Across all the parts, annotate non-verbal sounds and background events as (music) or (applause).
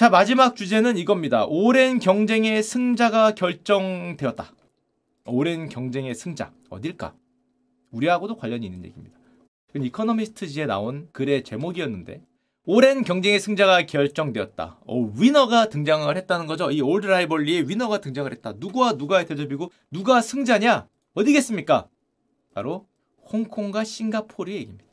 자, 마지막 주제는 이겁니다. 오랜 경쟁의 승자가 결정되었다. 오랜 경쟁의 승자. 어딜까? 우리하고도 관련이 있는 얘기입니다. 이코노미스트지에 나온 글의 제목이었는데 오랜 경쟁의 승자가 결정되었다. 어, winner가 등장을 했다는 거죠. 이 old rivalry에 winner가 등장을 했다. 누구와 누가의 대결이고 누가 승자냐? 어디겠습니까? 바로 홍콩과 싱가포르의 얘기입니다.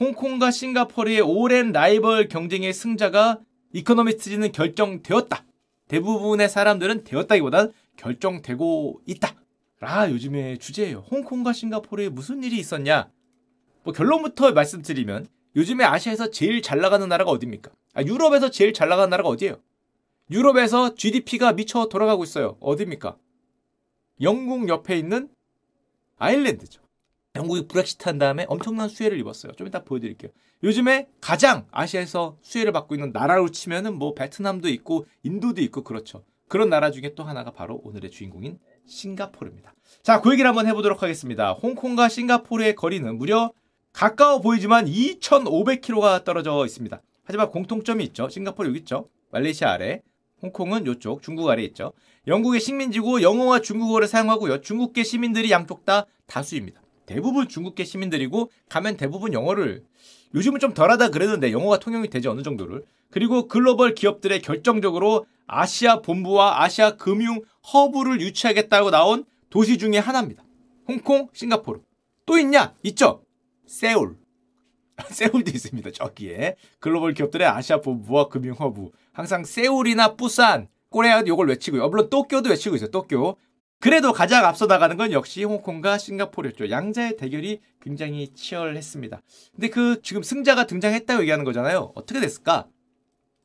홍콩과 싱가포르의 오랜 라이벌 경쟁의 승자가 이코노미스트지는 결정되었다. 대부분의 사람들은 되었다기보단 결정되고 있다. 라 요즘의 주제예요. 홍콩과 싱가포르에 무슨 일이 있었냐? 뭐 결론부터 말씀드리면 요즘에 아시아에서 제일 잘 나가는 나라가 어디입니까? 아, 유럽에서 제일 잘 나가는 나라가 어디예요? 유럽에서 GDP가 미쳐 돌아가고 있어요. 어디입니까? 영국 옆에 있는 아일랜드죠. 영국이 브렉시트 한 다음에 엄청난 수혜를 입었어요. 좀 이따 보여드릴게요. 요즘에 가장 아시아에서 수혜를 받고 있는 나라로 치면은 뭐 베트남도 있고 인도도 있고 그렇죠. 그런 나라 중에 또 하나가 바로 오늘의 주인공인 싱가포르입니다. 자, 그 얘기를 한번 해보도록 하겠습니다. 홍콩과 싱가포르의 거리는 무려 가까워 보이지만 2,500km가 떨어져 있습니다. 하지만 공통점이 있죠. 싱가포르 여기 있죠. 말레이시아 아래, 홍콩은 이쪽, 중국 아래 있죠. 영국의 식민지고 영어와 중국어를 사용하고요. 중국계 시민들이 양쪽 다 다수입니다. 대부분 중국계 시민들이고 가면 대부분 영어를 요즘은 좀 덜하다 그랬는데 영어가 통용이 되지 어느 정도를 그리고 글로벌 기업들의 결정적으로 아시아 본부와 아시아 금융 허브를 유치하겠다고 나온 도시 중에 하나입니다. 홍콩, 싱가포르. 또 있냐? 있죠. 세울. (laughs) 세울도 있습니다. 저기에 글로벌 기업들의 아시아 본부와 금융 허브. 항상 세울이나 부산, 꼬레아 요걸 외치고요. 물론 도쿄도 외치고 있어요. 도쿄. 그래도 가장 앞서 나가는 건 역시 홍콩과 싱가포르였죠. 양자의 대결이 굉장히 치열했습니다. 근데 그 지금 승자가 등장했다고 얘기하는 거잖아요. 어떻게 됐을까?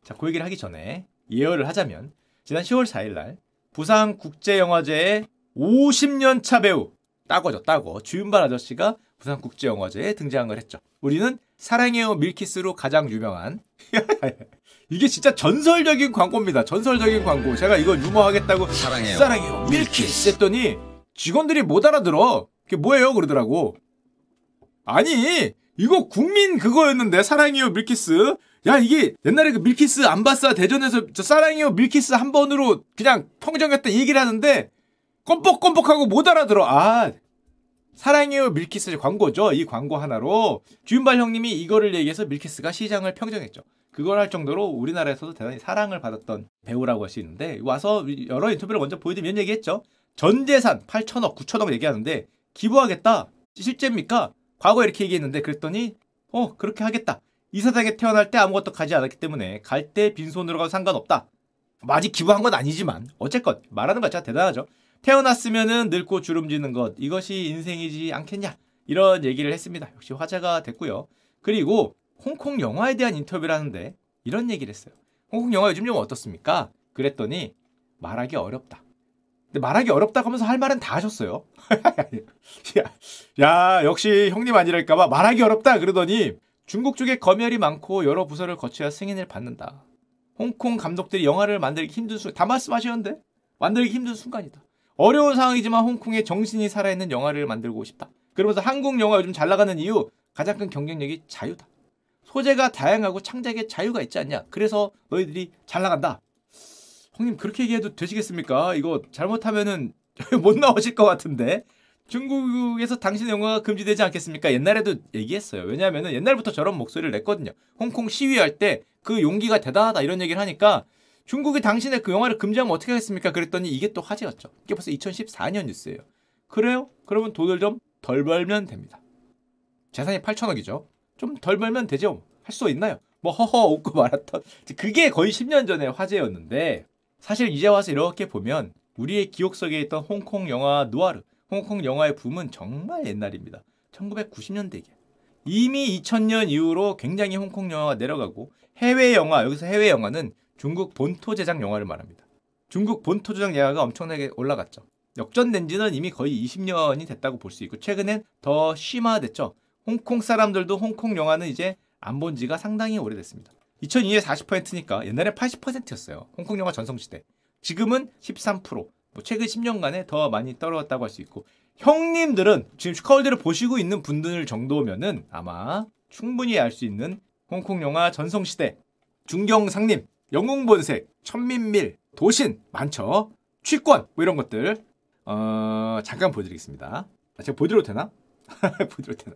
자, 그 얘기를 하기 전에 예열을 하자면 지난 10월 4일 날 부산 국제영화제의 50년 차 배우 따거죠, 따거. 주윤발 아저씨가 부산 국제영화제에 등장을 했죠. 우리는 사랑해요 밀키스로 가장 유명한 (laughs) 이게 진짜 전설적인 광고입니다. 전설적인 광고. 제가 이거 유머하겠다고 사랑해요. 사랑해요 밀키스 했더니 직원들이 못 알아들어. 그게 뭐예요? 그러더라고. 아니 이거 국민 그거였는데 사랑해요 밀키스. 야 이게 옛날에 그 밀키스 안바사 대전에서 저 사랑해요 밀키스 한 번으로 그냥 평정했다 얘기를 하는데 껌뻑껌뻑하고 못 알아들어. 아 사랑해요 밀키스 광고죠. 이 광고 하나로 주윤발 형님이 이거를 얘기해서 밀키스가 시장을 평정했죠. 그걸 할 정도로 우리나라에서도 대단히 사랑을 받았던 배우라고 할 수 있는데 와서 여러 인터뷰를 먼저 보여드리면 얘기했죠. 전 재산 8천억, 9천억 얘기하는데 기부하겠다. 실제입니까? 과거에 이렇게 얘기했는데 그랬더니 어 그렇게 하겠다. 이 세상에 태어날 때 아무것도 가지 않았기 때문에 갈 때 빈손으로 가도 상관없다. 뭐 아직 기부한 건 아니지만 어쨌건 말하는 것 자체가 대단하죠. 태어났으면은 늙고 주름지는 것 이것이 인생이지 않겠냐 이런 얘기를 했습니다. 역시 화제가 됐고요. 그리고 홍콩 영화에 대한 인터뷰를 하는데 이런 얘기를 했어요. 홍콩 영화 요즘 좀 어떻습니까? 그랬더니 말하기 어렵다. 근데 말하기 어렵다고 하면서 할 말은 다 하셨어요. (laughs) 야, 야, 역시 형님 아니랄까봐 말하기 어렵다 그러더니 중국 쪽에 검열이 많고 여러 부서를 거쳐야 승인을 받는다. 홍콩 감독들이 영화를 만들기 힘든 순간, 다 말씀하셨는데? 만들기 힘든 순간이다. 어려운 상황이지만 홍콩의 정신이 살아있는 영화를 만들고 싶다. 그러면서 한국 영화 요즘 잘 나가는 이유 가장 큰 경쟁력이 자유다. 소재가 다양하고 창작의 자유가 있지 않냐. 그래서 너희들이 잘 나간다. 형님 그렇게 얘기해도 되시겠습니까? 이거 잘못하면은 (laughs) 못 나오실 것 같은데. 중국에서 당신의 영화가 금지되지 않겠습니까? 옛날에도 얘기했어요. 왜냐하면 옛날부터 저런 목소리를 냈거든요. 홍콩 시위할 때 그 용기가 대단하다 이런 얘기를 하니까 중국이 당신의 그 영화를 금지하면 어떻게 하겠습니까? 그랬더니 이게 또 화제였죠. 이게 벌써 2014년 뉴스예요. 그래요? 그러면 돈을 좀 덜 벌면 됩니다. 재산이 8천억이죠. 좀 덜 벌면 되죠. 할 수 있나요? 뭐 허허 웃고 말았던 그게 거의 10년 전에 화제였는데 사실 이제 와서 이렇게 보면 우리의 기억 속에 있던 홍콩 영화 누아르, 홍콩 영화의 붐은 정말 옛날입니다. 1990년대기야. 이미 2000년 이후로 굉장히 홍콩 영화가 내려가고 해외 영화, 여기서 해외 영화는 중국 본토 제작 영화를 말합니다. 중국 본토 제작 영화가 엄청나게 올라갔죠. 역전된 지는 이미 거의 20년이 됐다고 볼 수 있고 최근엔 더 심화됐죠. 홍콩 사람들도 홍콩 영화는 이제 안 본 지가 상당히 오래됐습니다. 2002에 40%니까 옛날에 80%였어요. 홍콩 영화 전성시대. 지금은 13%. 뭐 최근 10년간에 더 많이 떨어졌다고 할 수 있고 형님들은 지금 슈카월드를 보시고 있는 분들 정도면은 아마 충분히 알 수 있는 홍콩 영화 전성시대 중경상님 영웅본색, 천민밀, 도신 많죠. 취권 뭐 이런 것들 어, 잠깐 보여드리겠습니다. 아, 제가 보여드려도 되나? (laughs) 보여드려도 되나?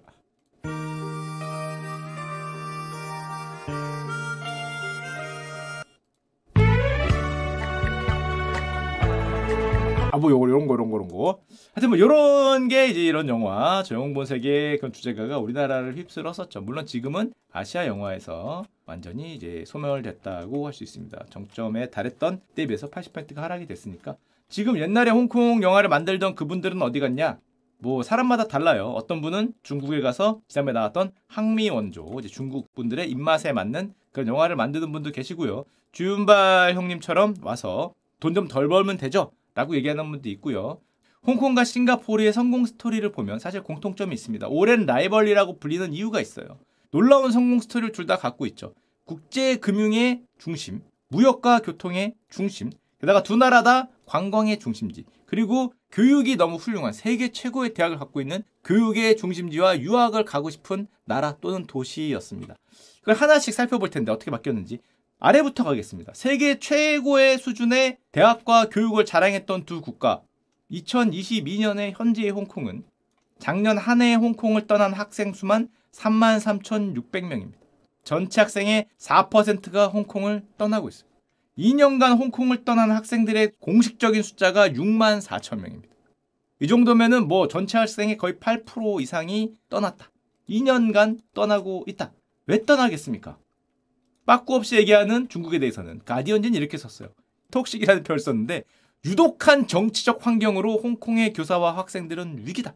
아, 뭐, 요거, 요런 거, 요런 거, 요런 거. 하여튼 뭐, 요런 게 이제 이런 영화, 조영본색의 그런 주제가가 우리나라를 휩쓸었었죠. 물론 지금은 아시아 영화에서 완전히 이제 소멸됐다고 할 수 있습니다. 정점에 달했던 때에 비해서 80%가 하락이 됐으니까. 지금 옛날에 홍콩 영화를 만들던 그분들은 어디 갔냐? 뭐 사람마다 달라요. 어떤 분은 중국에 가서 지난번에 나왔던 항미 원조, 이제 중국 분들의 입맛에 맞는 그런 영화를 만드는 분도 계시고요. 주윤발 형님처럼 와서 돈 좀 덜 벌면 되죠? 라고 얘기하는 분도 있고요. 홍콩과 싱가포르의 성공 스토리를 보면 사실 공통점이 있습니다. 오랜 라이벌리라고 불리는 이유가 있어요. 놀라운 성공 스토리를 둘 다 갖고 있죠. 국제 금융의 중심, 무역과 교통의 중심, 게다가 두 나라 다 관광의 중심지, 그리고 교육이 너무 훌륭한 세계 최고의 대학을 갖고 있는 교육의 중심지와 유학을 가고 싶은 나라 또는 도시였습니다. 그걸 하나씩 살펴볼 텐데 어떻게 바뀌었는지 아래부터 가겠습니다. 세계 최고의 수준의 대학과 교육을 자랑했던 두 국가. 2022년에 현재의 홍콩은 작년 한 해에 홍콩을 떠난 학생 수만 33,600명입니다. 전체 학생의 4%가 홍콩을 떠나고 있어요. 2년간 홍콩을 떠난 학생들의 공식적인 숫자가 6만 4천 명입니다. 이 정도면은 뭐 전체 학생의 거의 8% 이상이 떠났다. 2년간 떠나고 있다. 왜 떠나겠습니까? 빠꾸 없이 얘기하는 중국에 대해서는 가디언진 이렇게 썼어요. 톡식이라는 표현을 썼는데 유독한 정치적 환경으로 홍콩의 교사와 학생들은 위기다.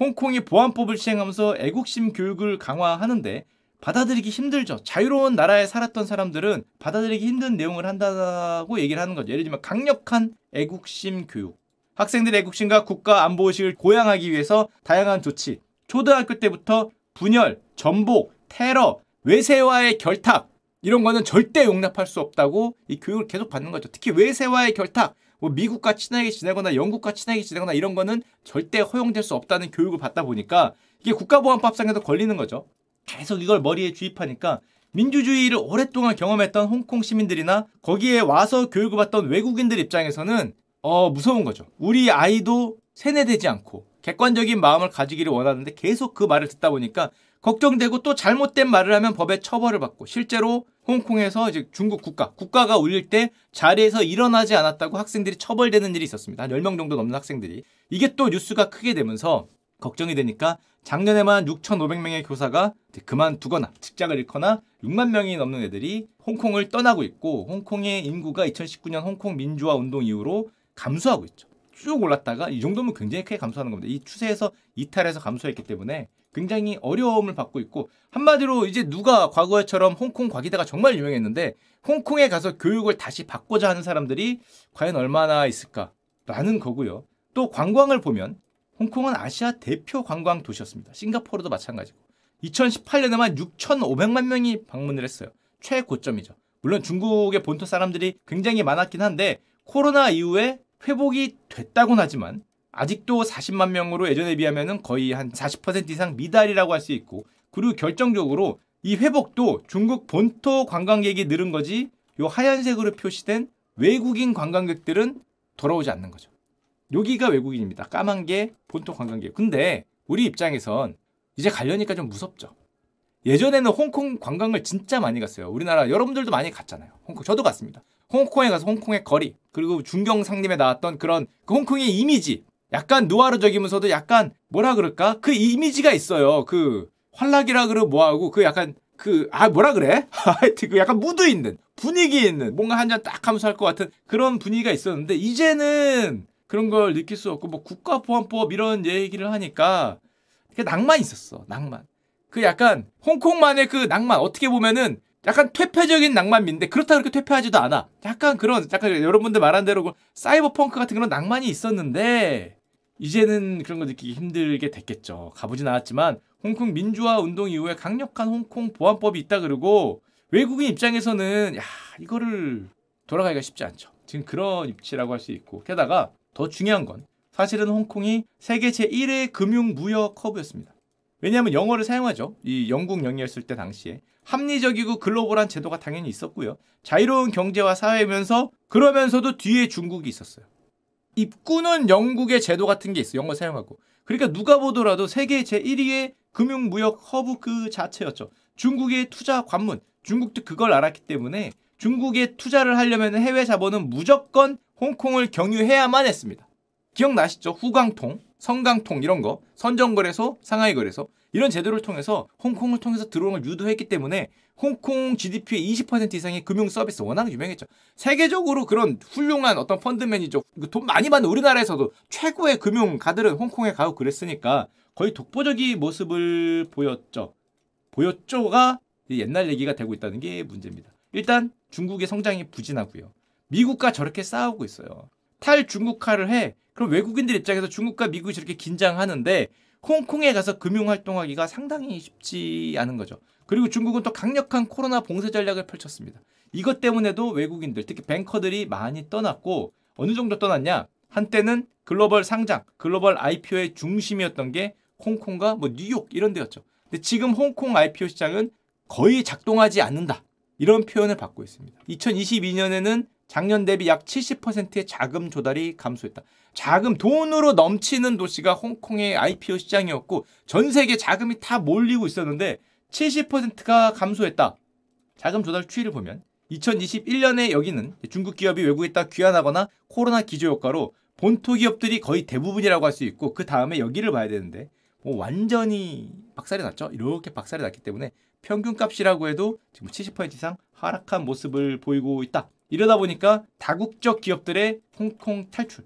홍콩이 보안법을 시행하면서 애국심 교육을 강화하는데 받아들이기 힘들죠. 자유로운 나라에 살았던 사람들은 받아들이기 힘든 내용을 한다고 얘기를 하는 거죠. 예를 들면 강력한 애국심 교육. 학생들의 애국심과 국가 안보의식을 고양하기 위해서 다양한 조치. 초등학교 때부터 분열, 전복, 테러, 외세와의 결탁, 이런 거는 절대 용납할 수 없다고 이 교육을 계속 받는 거죠. 특히 외세와의 결탁, 뭐 미국과 친하게 지내거나 영국과 친하게 지내거나 이런 거는 절대 허용될 수 없다는 교육을 받다 보니까 이게 국가보안법상에도 걸리는 거죠. 계속 이걸 머리에 주입하니까 민주주의를 오랫동안 경험했던 홍콩 시민들이나 거기에 와서 교육을 받던 외국인들 입장에서는 어 무서운 거죠. 우리 아이도 세뇌되지 않고 객관적인 마음을 가지기를 원하는데 계속 그 말을 듣다 보니까 걱정되고 또 잘못된 말을 하면 법에 처벌을 받고 실제로 홍콩에서 이제 중국 국가, 국가가 울릴 때 자리에서 일어나지 않았다고 학생들이 처벌되는 일이 있었습니다. 한 10명 정도 넘는 학생들이. 이게 또 뉴스가 크게 되면서 걱정이 되니까 작년에만 6,500명의 교사가 그만두거나 직장을 잃거나 6만 명이 넘는 애들이 홍콩을 떠나고 있고 홍콩의 인구가 2019년 홍콩 민주화 운동 이후로 감소하고 있죠. 쭉 올랐다가 이 정도면 굉장히 크게 감소하는 겁니다. 이 추세에서 이탈해서 감소했기 때문에 굉장히 어려움을 받고 있고 한마디로 이제 누가 과거처럼 홍콩 과기대가 정말 유명했는데 홍콩에 가서 교육을 다시 받고자 하는 사람들이 과연 얼마나 있을까라는 거고요. 또 관광을 보면 홍콩은 아시아 대표 관광 도시였습니다. 싱가포르도 마찬가지고 2018년에만 6,500만 명이 방문을 했어요. 최고점이죠. 물론 중국의 본토 사람들이 굉장히 많았긴 한데 코로나 이후에 회복이 됐다고는 하지만 아직도 40만 명으로 예전에 비하면 거의 한 40% 이상 미달이라고 할 수 있고 그리고 결정적으로 이 회복도 중국 본토 관광객이 늘은 거지 요 하얀색으로 표시된 외국인 관광객들은 돌아오지 않는 거죠. 여기가 외국인입니다. 까만 게 본토 관광객. 근데 우리 입장에선 이제 가려니까 좀 무섭죠. 예전에는 홍콩 관광을 진짜 많이 갔어요. 우리나라 여러분들도 많이 갔잖아요. 홍콩 저도 갔습니다. 홍콩에 가서 홍콩의 거리 그리고 중경상림에 나왔던 그런 그 홍콩의 이미지 약간 누아르적이면서도 약간 뭐라 그럴까? 그 이미지가 있어요. 그 활락이라 그러 뭐하고 그 약간 그 아 뭐라 그래? (laughs) 하여튼 그 약간 무드 있는 분위기 있는 뭔가 한 잔 딱 하면서 할 것 같은 그런 분위기가 있었는데 이제는 그런 걸 느낄 수 없고 뭐 국가보안법 이런 얘기를 하니까 그 낭만 있었어 낭만. 그 약간 홍콩만의 그 낭만 어떻게 보면은 약간 퇴폐적인 낭만인데 그렇다고 그렇게 퇴폐하지도 않아. 약간 그런 약간 여러분들 말한 대로 그 사이버 펑크 같은 그런 낭만이 있었는데 이제는 그런 거 느끼기 힘들게 됐겠죠. 가보진 않았지만 홍콩 민주화 운동 이후에 강력한 홍콩 보안법이 있다 그러고 외국인 입장에서는 야 이거를 돌아가기가 쉽지 않죠. 지금 그런 입지라고 할 수 있고 게다가 더 중요한 건 사실은 홍콩이 세계 제1의 금융 무역 허브였습니다. 왜냐하면 영어를 사용하죠. 이 영국령이었을 때 당시에 합리적이고 글로벌한 제도가 당연히 있었고요. 자유로운 경제와 사회면서 그러면서도 뒤에 중국이 있었어요. 입구는 영국의 제도 같은 게 있어요. 영어 사용하고. 그러니까 누가 보더라도 세계 제1위의 금융 무역 허브 그 자체였죠. 중국의 투자 관문. 중국도 그걸 알았기 때문에 중국에 투자를 하려면 해외 자본은 무조건 홍콩을 경유해야만 했습니다. 기억나시죠? 후광통, 성강통 이런 거, 선정거래소, 상하이 거래소 이런 제도를 통해서 홍콩을 통해서 들어오는 걸 유도했기 때문에 홍콩 GDP의 20% 이상의 금융 서비스 워낙 유명했죠. 세계적으로 그런 훌륭한 어떤 펀드 매니저, 그돈 많이 받는 우리나라에서도 최고의 금융 가들은 홍콩에 가고 그랬으니까 거의 독보적인 모습을 보였죠. 보였죠가 옛날 얘기가 되고 있다는 게 문제입니다. 일단 중국의 성장이 부진하고요. 미국과 저렇게 싸우고 있어요. 탈중국화를 해. 그럼 외국인들 입장에서 중국과 미국이 저렇게 긴장하는데 홍콩에 가서 금융 활동하기가 상당히 쉽지 않은 거죠. 그리고 중국은 또 강력한 코로나 봉쇄 전략을 펼쳤습니다. 이것 때문에도 외국인들, 특히 뱅커들이 많이 떠났고 어느 정도 떠났냐? 한때는 글로벌 상장, 글로벌 IPO의 중심이었던 게 홍콩과 뭐 뉴욕 이런 데였죠. 근데 지금 홍콩 IPO 시장은 거의 작동하지 않는다. 이런 표현을 받고 있습니다. 2022년에는 작년 대비 약 70%의 자금 조달이 감소했다. 자금, 돈으로 넘치는 도시가 홍콩의 IPO 시장이었고 전 세계 자금이 다 몰리고 있었는데 70%가 감소했다. 자금 조달 추이를 보면 2021년에 여기는 중국 기업이 외국에 다 귀환하거나 코로나 기조 효과로 본토 기업들이 거의 대부분이라고 할 수 있고 그 다음에 여기를 봐야 되는데 뭐 완전히 박살이 났죠. 이렇게 박살이 났기 때문에 평균 값이라고 해도 지금 70% 이상 하락한 모습을 보이고 있다. 이러다 보니까 다국적 기업들의 홍콩 탈출.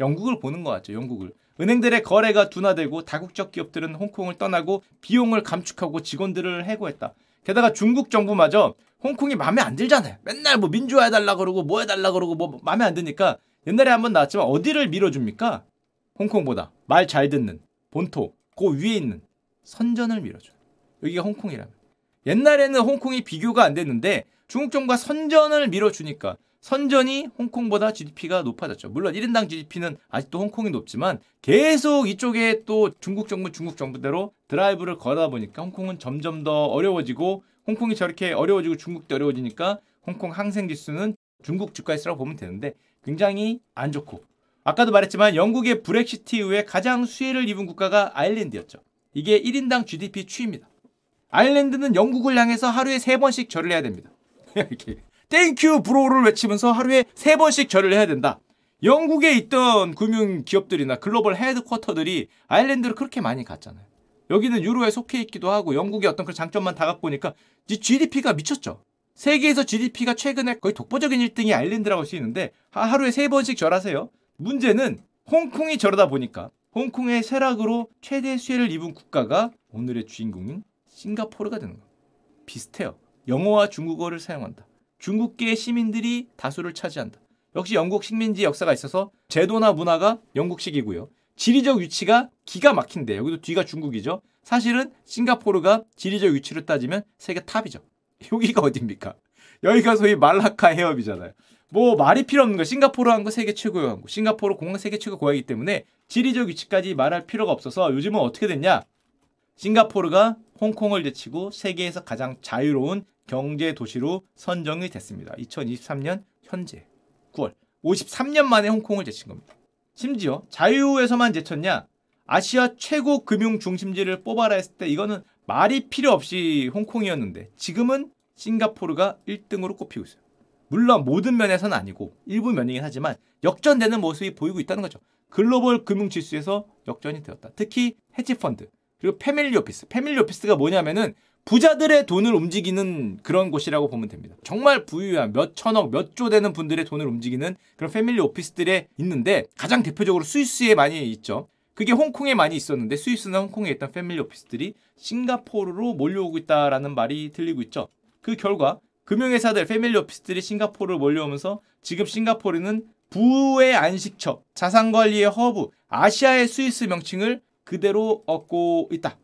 영국을 보는 것 같죠. 영국을. 은행들의 거래가 둔화되고 다국적 기업들은 홍콩을 떠나고 비용을 감축하고 직원들을 해고했다. 게다가 중국 정부마저 홍콩이 마음에 안 들잖아요. 맨날 뭐 민주화 해달라 그러고 뭐 해달라 그러고 뭐 마음에 안 드니까 옛날에 한번 나왔지만 어디를 밀어줍니까? 홍콩보다 말 잘 듣는 본토 그 위에 있는 선전을 밀어줘요. 여기가 홍콩이라면. 옛날에는 홍콩이 비교가 안 됐는데 중국 정부가 선전을 밀어주니까 선전이 홍콩보다 GDP가 높아졌죠. 물론 1인당 GDP는 아직도 홍콩이 높지만 계속 이쪽에 또 중국 정부, 중국 정부대로 드라이브를 걸다 보니까 홍콩은 점점 더 어려워지고 홍콩이 저렇게 어려워지고 중국도 어려워지니까 홍콩 항생 지수는 중국 주가에서라고 보면 되는데 굉장히 안 좋고 아까도 말했지만 영국의 브렉시트 이후에 가장 수혜를 입은 국가가 아일랜드였죠. 이게 1인당 GDP 추이입니다. 아일랜드는 영국을 향해서 하루에 세 번씩 절을 해야 됩니다. 이렇게 thank you bro를 외치면서 하루에 세 번씩 절을 해야 된다. 영국에 있던 금융 기업들이나 글로벌 헤드쿼터들이 아일랜드를 그렇게 많이 갔잖아요. 여기는 유로에 속해 있기도 하고 영국의 어떤 그 장점만 다 갖고 보니까 GDP가 미쳤죠. 세계에서 GDP가 최근에 거의 독보적인 1등이 아일랜드라고 할 수 있는데 하루에 세 번씩 절하세요. 문제는 홍콩이 저러다 보니까 홍콩의 쇠락으로 최대 수혜를 입은 국가가 오늘의 주인공인 싱가포르가 되는 거예요. 비슷해요. 영어와 중국어를 사용한다. 중국계 시민들이 다수를 차지한다. 역시 영국 식민지 역사가 있어서 제도나 문화가 영국식이고요. 지리적 위치가 기가 막힌데 여기도 뒤가 중국이죠. 사실은 싱가포르가 지리적 위치로 따지면 세계 탑이죠. 여기가 어딥니까? 여기가 소위 말라카 해협이잖아요. 뭐 말이 필요 없는 거 싱가포르 항구 세계 최고의 항구 싱가포르 공항 세계 최고 고향이기 때문에 지리적 위치까지 말할 필요가 없어서 요즘은 어떻게 됐냐 싱가포르가 홍콩을 제치고 세계에서 가장 자유로운 경제 도시로 선정이 됐습니다. 2023년 현재 9월 53년 만에 홍콩을 제친 겁니다. 심지어 자유에서만 제쳤냐? 아시아 최고 금융 중심지를 뽑아라 했을 때 이거는 말이 필요 없이 홍콩이었는데 지금은 싱가포르가 1등으로 꼽히고 있어요. 물론 모든 면에서는 아니고 일부 면이긴 하지만 역전되는 모습이 보이고 있다는 거죠. 글로벌 금융 지수에서 역전이 되었다. 특히 헤지펀드 그리고 패밀리 오피스. 패밀리 오피스가 뭐냐면은 부자들의 돈을 움직이는 그런 곳이라고 보면 됩니다. 정말 부유한 몇 천억, 몇 조 되는 분들의 돈을 움직이는 그런 패밀리 오피스들에 있는데 가장 대표적으로 스위스에 많이 있죠. 그게 홍콩에 많이 있었는데 스위스나 홍콩에 있던 패밀리 오피스들이 싱가포르로 몰려오고 있다라는 말이 들리고 있죠. 그 결과 금융회사들, family office들이 싱가포르로 몰려오면서 지금 싱가포르는 부의 안식처, 자산관리의 허브, 아시아의 스위스 명칭을 그대로 얻고 있다.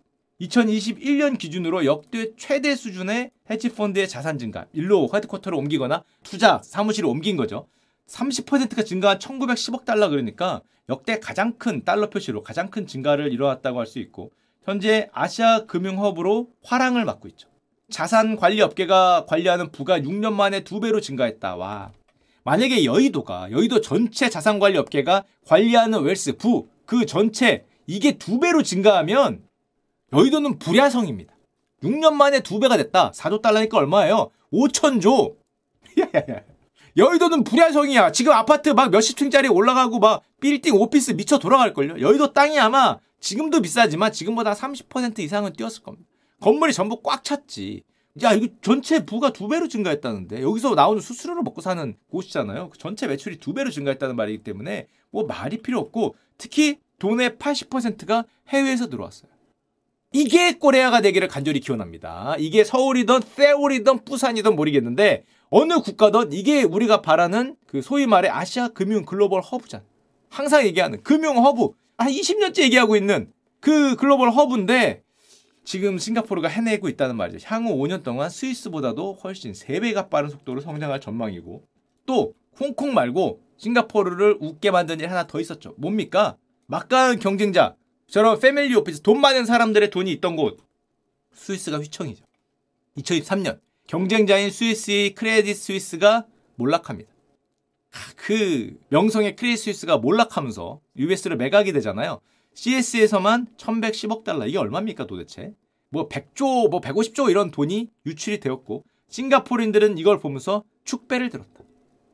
2021년 기준으로 역대 최대 수준의 헤지펀드의 자산 증가, 일로 headquarter를 옮기거나 투자 사무실을 옮긴 거죠. 30%가 증가한 1910억 달러 그러니까 역대 가장 큰 달러 표시로 가장 큰 증가를 이뤄왔다고 할 수 있고 현재 아시아 금융 허브로 활황을 맞고 있죠. 자산 관리 업계가 관리하는 부가 6년 만에 두 배로 증가했다. 와. 만약에 여의도가 여의도 전체 자산 관리 업계가 관리하는 wealth 부 그 전체 이게 두 배로 증가하면 여의도는 불야성입니다. 6년 만에 두 배가 됐다. 4조 달러니까 얼마예요? 5천조. (laughs) 여의도는 불야성이야. 지금 아파트 막 몇십 층짜리 올라가고 막 빌딩 office 미쳐 돌아갈걸요. 여의도 땅이 아마 지금도 비싸지만 지금보다 30% 이상은 뛰었을 겁니다. 건물이 전부 꽉 찼지. 야, 이거 전체 부가 두 배로 증가했다는데 여기서 나오는 수수료로 먹고 사는 곳이잖아요. 그 전체 매출이 두 배로 증가했다는 말이기 때문에 뭐 말이 필요 없고 특히 돈의 80%가 해외에서 들어왔어요. 이게 꼬레아가 되기를 간절히 기원합니다. 이게 서울이든 세울이든 부산이든 모르겠는데 어느 국가든 이게 우리가 바라는 그 소위 말해 아시아 금융 글로벌 허브잖아. 항상 얘기하는 금융 허브. 한 20년째 얘기하고 있는 그 글로벌 허브인데 지금 싱가포르가 해내고 있다는 말이죠. 향후 5년 동안 스위스보다도 훨씬 3배가 빠른 속도로 성장할 전망이고 또 홍콩 말고 싱가포르를 웃게 만든 일 하나 더 있었죠. 뭡니까? 막강한 경쟁자 저런 패밀리 오피스 돈 많은 사람들의 돈이 있던 곳 스위스가 휘청이죠. 2023년 경쟁자인 스위스의 크레딧 스위스가 몰락합니다. 그 명성의 크레딧 스위스가 몰락하면서 US를 매각이 되잖아요. CS에서만 1110억 달러. 이게 얼마입니까 도대체? 뭐 100조, 뭐 150조 이런 돈이 유출이 되었고 싱가포르인들은 이걸 보면서 축배를 들었다.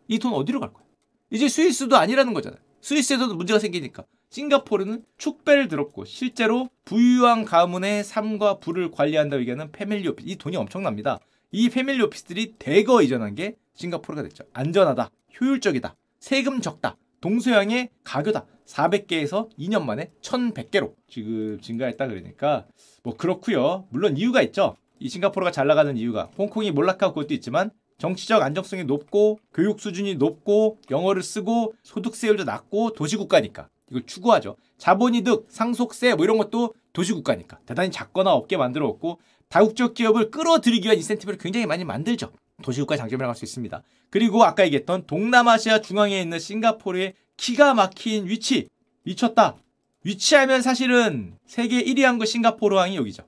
이 돈 어디로 갈 거야? 이제 스위스도 아니라는 거잖아요. 스위스에서도 문제가 생기니까. 싱가포르는 축배를 들었고 실제로 부유한 가문의 삶과 부를 관리한다고 얘기하는 패밀리 오피스. 이 돈이 엄청납니다. 이 패밀리 오피스들이 대거 이전한 게 싱가포르가 됐죠. 안전하다, 효율적이다, 세금 적다, 동서양의 가교다. 400개에서 2년 만에 1100개로 지금 증가했다 그러니까 뭐 그렇고요. 물론 이유가 있죠. 이 싱가포르가 잘 나가는 이유가 홍콩이 몰락하고 그것도 있지만 정치적 안정성이 높고 교육 수준이 높고 영어를 쓰고 소득세율도 낮고 도시국가니까 이걸 추구하죠. 자본이득, 상속세 뭐 이런 것도 도시국가니까 대단히 작거나 없게 만들어왔고 다국적 기업을 끌어들이기 위한 인센티브를 굉장히 많이 만들죠. 도시국가의 장점이라고 할 수 있습니다. 그리고 아까 얘기했던 동남아시아 중앙에 있는 싱가포르의 기가 막힌 위치 미쳤다. 위치하면 사실은 세계 1위 항구 싱가포르 항이 여기죠.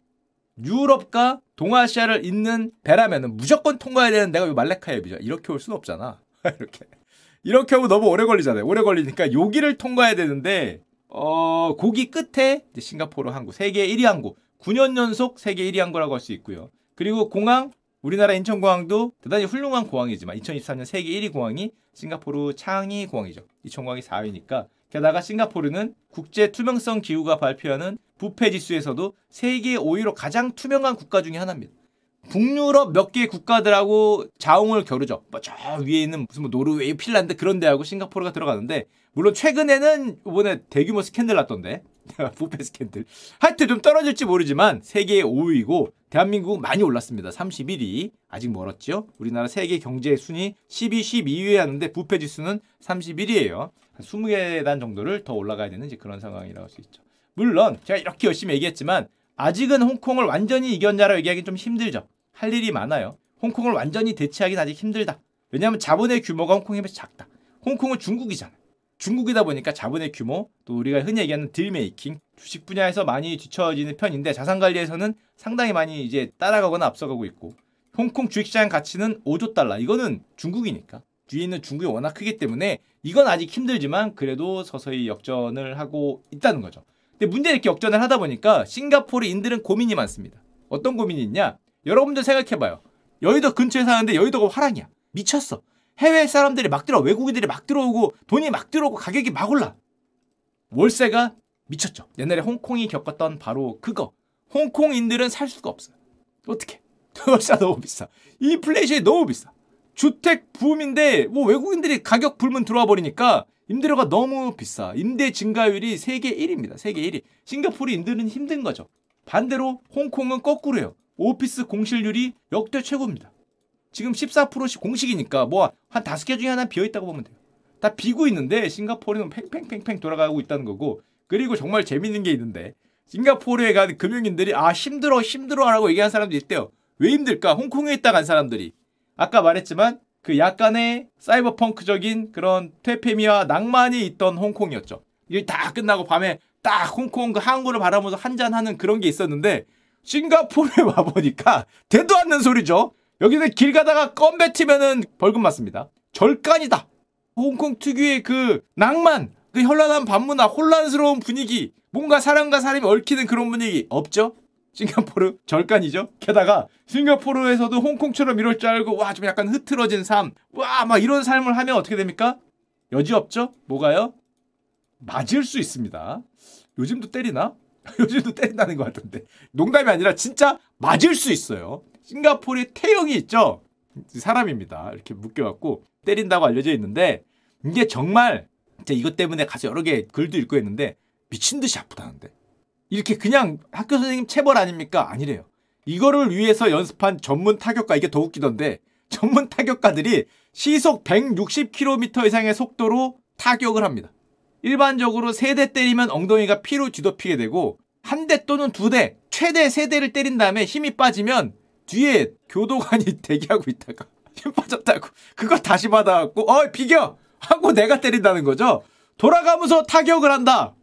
유럽과 동아시아를 잇는 배라면 무조건 통과해야 되는 데가 요 말레카 해협이죠. 이렇게 올 수는 없잖아. (laughs) 이렇게. 이렇게 하면 너무 오래 걸리잖아요. 오래 걸리니까 여기를 통과해야 되는데 어, 고기 끝에 싱가포르 항구 세계 1위 항구 9년 연속 세계 1위 항구라고 할 수 있고요. 그리고 공항 우리나라 인천공항도 대단히 훌륭한 공항이지만 2023년 세계 1위 공항이 싱가포르 창이 공항이죠. 인천공항이 4위니까 게다가 싱가포르는 국제 투명성 기구가 발표하는 부패 지수에서도 세계 5위로 가장 투명한 국가 중에 하나입니다. 북유럽 몇개 국가들하고 자웅을 겨루죠. 뭐 저 위에 있는 무슨 뭐 노르웨이, 핀란드 그런 데하고 싱가포르가 들어가는데 물론 최근에는 이번에 대규모 스캔들 났던데 (laughs) 부패 스캔들. 하여튼 좀 떨어질지 모르지만 세계 5위고 대한민국 많이 올랐습니다. 31위. 아직 멀었죠? 우리나라 세계 경제 순위 12, 12위에 하는데 부패 지수는 31위예요. 한 20계단 정도를 더 올라가야 되는 그런 상황이라고 할 수 있죠. 물론 제가 이렇게 열심히 얘기했지만 아직은 홍콩을 완전히 이겼냐라고 얘기하기 좀 힘들죠. 할 일이 많아요. 홍콩을 완전히 대체하기는 아직 힘들다. 왜냐하면 자본의 규모가 홍콩에 비해서 작다. 홍콩은 중국이잖아. 중국이다 보니까 자본의 규모, 또 우리가 흔히 얘기하는 딜메이킹, 주식 분야에서 많이 뒤처지는 편인데 자산 관리에서는 상당히 많이 이제 따라가거나 앞서가고 있고 홍콩 주식시장 가치는 5조 달러. 이거는 중국이니까. 뒤에 있는 중국이 워낙 크기 때문에 이건 아직 힘들지만 그래도 서서히 역전을 하고 있다는 거죠. 근데 문제는 이렇게 역전을 하다 보니까 싱가포르인들은 고민이 많습니다. 어떤 고민이 있냐? 여러분들 생각해봐요. 여의도 근처에 사는데 여의도가 화랑이야. 미쳤어. 해외 사람들이 막 들어, 외국인들이 막 들어오고 돈이 막 들어오고 가격이 막 올라. 월세가 미쳤죠. 옛날에 홍콩이 겪었던 바로 그거. 홍콩인들은 살 수가 없어요. 어떻게? (laughs) 월세가 너무 비싸. 인플레이션이 너무 비싸. 주택 붐인데 뭐 외국인들이 가격 불문 들어와 버리니까 임대료가 너무 비싸. 임대 증가율이 세계 1위입니다. 세계 1위. 싱가포르 인들은 힘든 거죠. 반대로 홍콩은 거꾸로요. 오피스 공실률이 역대 최고입니다. 지금 14%씩 공식이니까 뭐 한 다섯 개 중에 하나 비어 있다고 보면 돼요. 다 비고 있는데 싱가포르는 팽팽팽팽 돌아가고 있다는 거고 그리고 정말 재밌는 게 있는데 싱가포르에 간 금융인들이 아 힘들어 힘들어라고 얘기한 사람들이 있대요. 왜 힘들까? 홍콩에 있다 간 사람들이 아까 말했지만 그 약간의 사이버펑크적인 그런 퇴폐미와 낭만이 있던 홍콩이었죠. 이게 다 끝나고 밤에 딱 홍콩 그 항구를 바라보면서 한잔하는 그런 게 있었는데 싱가포르에 (laughs) 와보니까 대도 않는 소리죠. 여기는 길 가다가 껌 뱉으면은 벌금 맞습니다. 절간이다. 홍콩 특유의 그 낭만, 그 현란한 반문화, 혼란스러운 분위기, 뭔가 사람과 사람이 얽히는 그런 분위기 없죠? 싱가포르 절간이죠. 게다가 싱가포르에서도 홍콩처럼 이럴 줄 알고 와 좀 약간 흐트러진 삶, 와 막 이런 삶을 하면 어떻게 됩니까? 여지 없죠? 뭐가요? 맞을 수 있습니다. 요즘도 때리나? (laughs) 요즘도 때린다는 것 같은데 농담이 아니라 진짜 맞을 수 있어요. 싱가포르에 태형이 있죠. 사람입니다. 이렇게 묶여갖고 때린다고 알려져 있는데 이게 정말 진짜 이것 때문에 가서 여러 개 글도 읽고 했는데 미친 듯이 아프다는데 이렇게 그냥 학교 선생님 체벌 아닙니까? 아니래요. 이거를 위해서 연습한 전문 타격가 이게 더 웃기던데 전문 타격가들이 시속 160km 이상의 속도로 타격을 합니다. 일반적으로 세 대 때리면 엉덩이가 피로 뒤덮이게 되고 한 대 또는 두 대, 최대 세 대를 때린 다음에 힘이 빠지면 뒤에 교도관이 (laughs) 대기하고 있다가 힘 빠졌다고 그거 다시 받아갖고 어 비겨 하고 내가 때린다는 거죠. 돌아가면서 타격을 한다.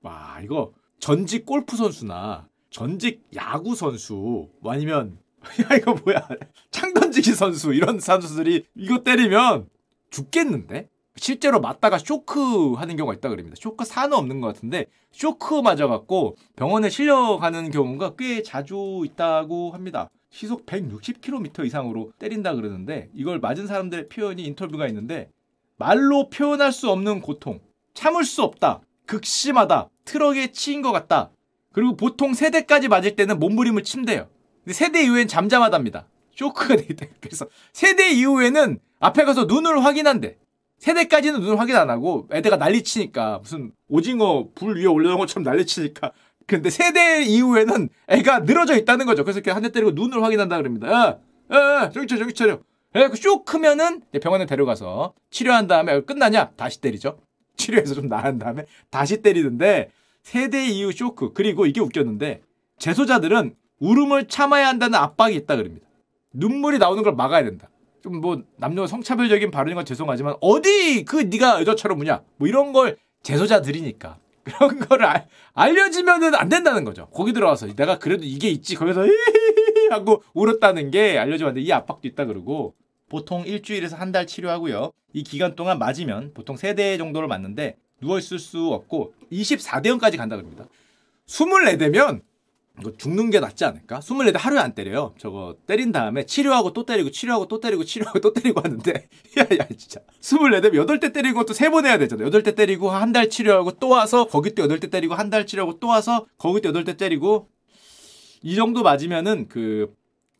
와 이거 전직 골프 선수나 전직 야구 선수 뭐 아니면 (laughs) 야 이거 뭐야 창 던지기 선수 이런 선수들이 이거 때리면 죽겠는데 실제로 맞다가 쇼크 하는 경우가 있다 그럽니다. 쇼크 사는 없는 것 같은데 쇼크 맞아갖고 병원에 실려가는 경우가 꽤 자주 있다고 합니다. 시속 160km 이상으로 때린다 그러는데 이걸 맞은 사람들의 표현이 인터뷰가 있는데 말로 표현할 수 없는 고통, 참을 수 없다, 극심하다, 트럭에 치인 것 같다. 그리고 보통 세대까지 맞을 때는 몸부림을 침대요. 근데 세대 이후엔 잠잠하답니다. 쇼크가 (laughs) 때문에. 그래서 세대 이후에는 앞에 가서 눈을 확인한대. 세대까지는 눈을 확인 안 하고 애들가 난리치니까 무슨 오징어 불 위에 올려놓은 것처럼 난리치니까 근데 세대 이후에는 애가 늘어져 있다는 거죠. 그래서 이렇게 한 대 때리고 눈을 확인한다 그럽니다. 야, 야, 야, 정신 차려, 정신 차려. 예, 쇼 크면은 병원에 데려가서 치료한 다음에 끝나냐? 다시 때리죠. 치료해서 좀 나은 다음에 다시 때리는데 세대 이후 쇼크 그리고 이게 웃겼는데 재소자들은 울음을 참아야 한다는 압박이 있다 그럽니다. 눈물이 나오는 걸 막아야 된다. 좀 뭐 남녀 성차별적인 발언인 건 죄송하지만 어디 그 네가 여자처럼 우냐 뭐 이런 걸 재소자들이니까 (laughs) 그런 거를 알, 알려지면은 안 된다는 거죠. 거기 들어와서 내가 그래도 이게 있지 거기서 (laughs) 하고 울었다는 게 알려지는데 이 압박도 있다 그러고 보통 일주일에서 한 달 치료하고요. 이 기간 동안 맞으면 보통 세대 정도를 맞는데 누워 있을 수 없고 24대원까지 간다 그럽니다. 24대면 이거 죽는 게 낫지 않을까? 24대 하루에 안 때려요. 저거 때린 다음에 치료하고 또 때리고 치료하고 또 때리고 치료하고 또 때리고 하는데 (laughs) 야야 진짜 24대면 8대 때리는 것도 세번 해야 되잖아. 8대 때리고 한 달 치료하고 또 와서 거기 또 8대 때리고 한 달 치료하고 또 와서 거기 또 8대 때리고 이 정도 맞으면은 그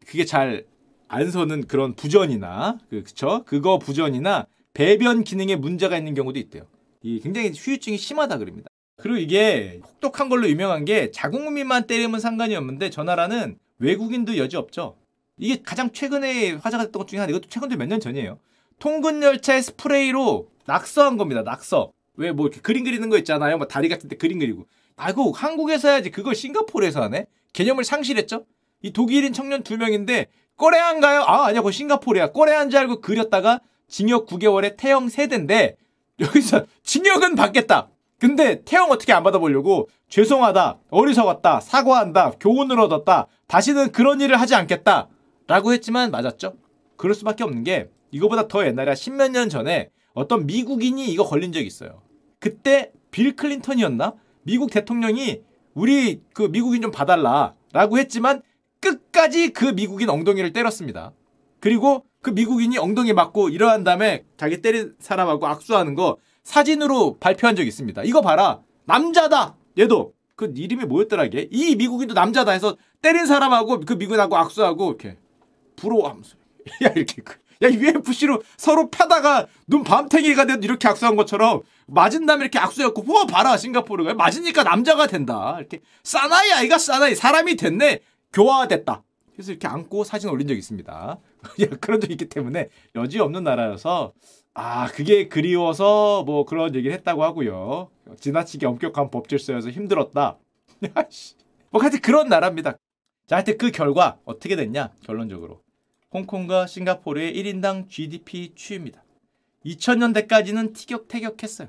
그게 잘 안 서는 그런 부전이나 그 그쵸? 그거 부전이나 배변 기능에 문제가 있는 경우도 있대요. 이 굉장히 후유증이 심하다 그럽니다. 그리고 이게 혹독한 걸로 유명한 게 자국민만 때리면 상관이 없는데 저 나라는 외국인도 여지 없죠. 이게 가장 최근에 화제가 됐던 것 중에 하나 이것도 최근도 몇 년 전이에요. 통근 열차에 스프레이로 낙서한 겁니다. 낙서. 왜 뭐 이렇게 그림 그리는 거 있잖아요. 뭐 다리 같은 데 그림 그리고. 아이고 한국에서 해야지 그걸 싱가포르에서 하네. 개념을 상실했죠. 이 독일인 청년 두 명인데 꼬레안가요? 아 아니야 그거 싱가포르야. 꼬레안 줄 알고 그렸다가 징역 9개월에 태형 세대인데 여기서 (laughs) 징역은 받겠다. 근데 태형 어떻게 안 받아보려고 죄송하다, 어리석었다, 사과한다, 교훈을 얻었다, 다시는 그런 일을 하지 않겠다. 라고 했지만 맞았죠? 그럴 수밖에 없는 게 이거보다 더 옛날에 십몇 년 전에 어떤 미국인이 이거 걸린 적이 있어요. 그때 빌 클린턴이었나? 미국 대통령이 우리 그 미국인 좀 봐달라 라고 했지만 끝까지 그 미국인 엉덩이를 때렸습니다. 그리고 그 미국인이 엉덩이 맞고 일어난 다음에 자기 때린 사람하고 악수하는 거 사진으로 발표한 적이 있습니다. 이거 봐라. 남자다. 얘도 그 이름이 뭐였더라 이게? 이 미국인도 남자다 해서 때린 사람하고 그 미국인하고 악수하고 이렇게 부러워하면서 (laughs) 야 이렇게 그, 야 UFC로 서로 펴다가 눈 밤탱이가 돼도 이렇게 악수한 것처럼 맞은 다음에 이렇게 악수했고 와 봐라 싱가포르가 맞으니까 남자가 된다 이렇게 사나이 아이가 사나이 사람이 됐네 교화됐다 그래서 이렇게 안고 사진 올린 적이 있습니다 (laughs) 그런 적이 있기 때문에 여지 없는 나라여서 아, 그게 그리워서 뭐 그런 얘기를 했다고 하고요. 지나치게 엄격한 법 질서여서 힘들었다. (laughs) 뭐 하여튼 그런 나라입니다. 자, 하여튼 그 결과 어떻게 됐냐? 결론적으로. 홍콩과 싱가포르의 1인당 GDP 추입니다. 2000년대까지는 티격태격했어요.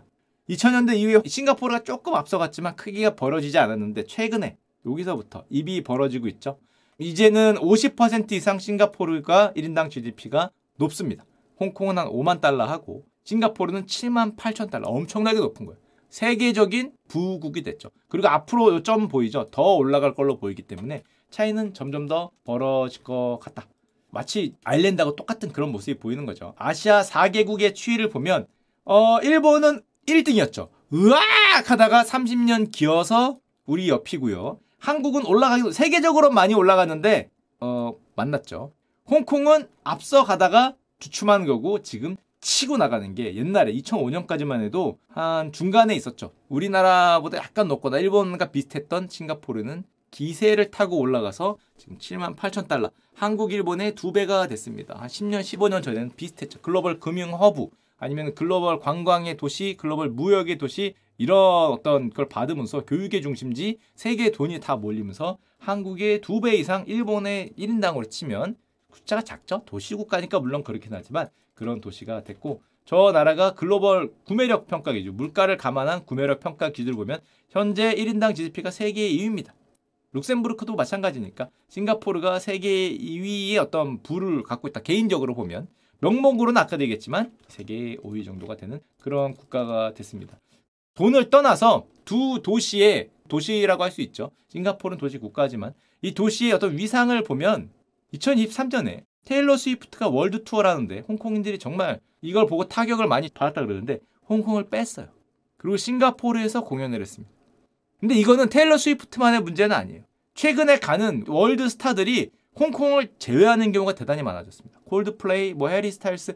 2000년대 이후에 싱가포르가 조금 앞서갔지만 크기가 벌어지지 않았는데 최근에 여기서부터 입이 벌어지고 있죠. 이제는 50% 이상 싱가포르가 1인당 GDP가 높습니다. 홍콩은 한 5만 달러 하고 싱가포르는 7만 8천 달러 엄청나게 높은 거예요. 세계적인 부국이 됐죠. 그리고 앞으로 요점 보이죠? 더 올라갈 걸로 보이기 때문에 차이는 점점 더 벌어질 것 같다. 마치 아일랜드하고 똑같은 그런 모습이 보이는 거죠. 아시아 4개국의 추이를 보면 어 일본은 1등이었죠. 으악 하다가 30년 기어서 우리 옆이고요. 한국은 올라가기 세계적으로 많이 올라갔는데 어 만났죠. 홍콩은 앞서 가다가 주춤한 거고 지금 치고 나가는 게 옛날에 2005년까지만 해도 한 중간에 있었죠. 우리나라보다 약간 높거나 일본과 비슷했던 싱가포르는 기세를 타고 올라가서 지금 7만 8천 달러. 한국, 일본의 두 배가 됐습니다. 한 10년, 15년 전에는 비슷했죠. 글로벌 금융 허브 아니면 글로벌 관광의 도시, 글로벌 무역의 도시 이런 어떤 걸 받으면서 교육의 중심지 세계 돈이 다 몰리면서 한국의 두 배 이상 일본의 1인당으로 치면 숫자가 작죠. 도시국가니까 물론 그렇긴 하지만 그런 도시가 됐고 저 나라가 글로벌 구매력 평가 기준 물가를 감안한 구매력 평가 기준을 보면 현재 1인당 GDP가 세계 2위입니다. 룩셈부르크도 마찬가지니까 싱가포르가 세계 2위의 어떤 부를 갖고 있다. 개인적으로 보면 명목으로는 아까 되겠지만 세계 5위 정도가 되는 그런 국가가 됐습니다. 돈을 떠나서 두 도시의 도시라고 할 수 있죠. 싱가포르는 도시 국가지만 이 도시의 어떤 위상을 보면 2023년에 테일러 스위프트가 월드 투어를 하는데 홍콩인들이 정말 이걸 보고 타격을 많이 받았다 그러는데 홍콩을 뺐어요. 그리고 싱가포르에서 공연을 했습니다. 근데 이거는 테일러 스위프트만의 문제는 아니에요. 최근에 가는 월드 스타들이 홍콩을 제외하는 경우가 대단히 많아졌습니다. 콜드플레이, 뭐 해리 스타일스,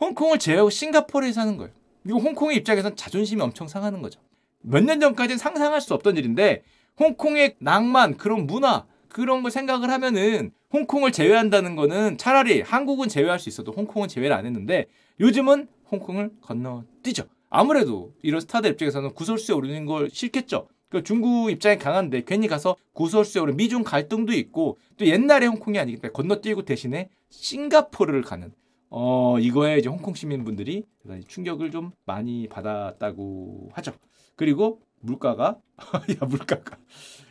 홍콩을 제외하고 싱가포르에서 하는 거예요. 이거 홍콩의 입장에선 자존심이 엄청 상하는 거죠. 몇 년 전까지는 상상할 수 없던 일인데 홍콩의 낭만, 그런 문화, 그런 걸 생각을 하면은 홍콩을 제외한다는 거는 차라리 한국은 제외할 수 있어도 홍콩은 제외를 안 했는데 요즘은 홍콩을 건너뛰죠. 아무래도 이런 스타들 입장에서는 구설수에 오르는 걸 싫겠죠. 그 중국 입장이 강한데 괜히 가서 구설수에 오른 미중 갈등도 있고 또 옛날에 홍콩이 아니기 때문에 건너뛰고 대신에 싱가포르를 가는 어 이거에 이제 홍콩 시민분들이 충격을 좀 많이 받았다고 하죠. 그리고 물가가 (laughs) 야 물가가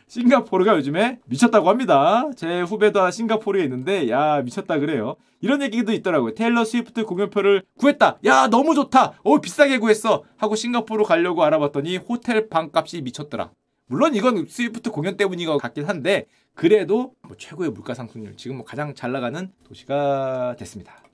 싱가포르가 요즘에 미쳤다고 합니다. 제 후배도 싱가포르에 있는데 야 미쳤다 그래요. 이런 얘기도 있더라고요. 테일러 스위프트 공연표를 구했다. 야 너무 좋다. 어 비싸게 구했어. 하고 싱가포르 가려고 알아봤더니 호텔 방값이 미쳤더라. 물론 이건 스위프트 공연 때문인 것 같긴 한데 그래도 뭐 최고의 물가 상승률 지금 뭐 가장 잘 나가는 도시가 됐습니다.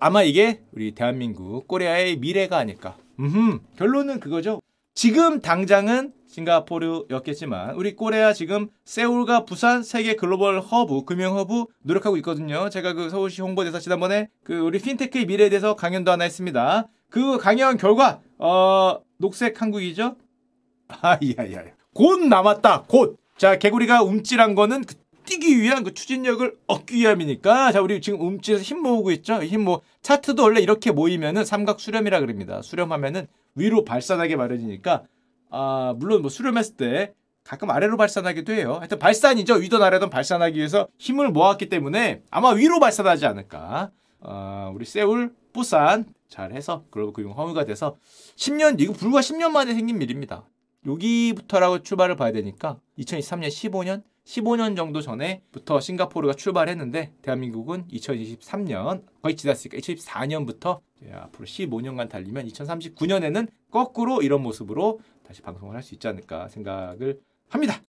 아마 이게 우리 대한민국 코리아의 미래가 아닐까. 음 결론은 그거죠. 지금 당장은 싱가포르였겠지만 우리 코레아 지금 서울과 부산 세계 글로벌 허브 금융 허브 노력하고 있거든요. 제가 그 서울시 홍보대사 지난번에 그 우리 핀테크의 미래에 대해서 강연도 하나 했습니다. 그 강연 결과 어 녹색 한국이죠. 아야야 곧 남았다 곧. 자 개구리가 움찔한 거는 그 뛰기 위한 그 추진력을 얻기 위함이니까 자 우리 지금 움찔해서 힘 모으고 있죠. 힘 모. 차트도 원래 이렇게 모이면은 삼각 수렴이라 그럽니다. 수렴하면은 위로 발산하게 마련이니까 아, 물론 뭐 수렴했을 때 가끔 아래로 발산하기도 해요. 하여튼 발산이죠. 위든 아래든 발산하기 위해서 힘을 모았기 때문에 아마 위로 발산하지 않을까. 어, 우리 세울, 부산 잘 해서 글로벌 금융 허무가 돼서 10년, 이거 불과 10년 만에 생긴 일입니다. 여기부터라고 출발을 봐야 되니까 2023년, 15년, 15년 정도 전에부터 싱가포르가 출발했는데 대한민국은 2023년 거의 지났으니까 2024년부터 앞으로 15년간 달리면 2039년에는 거꾸로 이런 모습으로 다시 방송을 할 수 있지 않을까 생각을 합니다.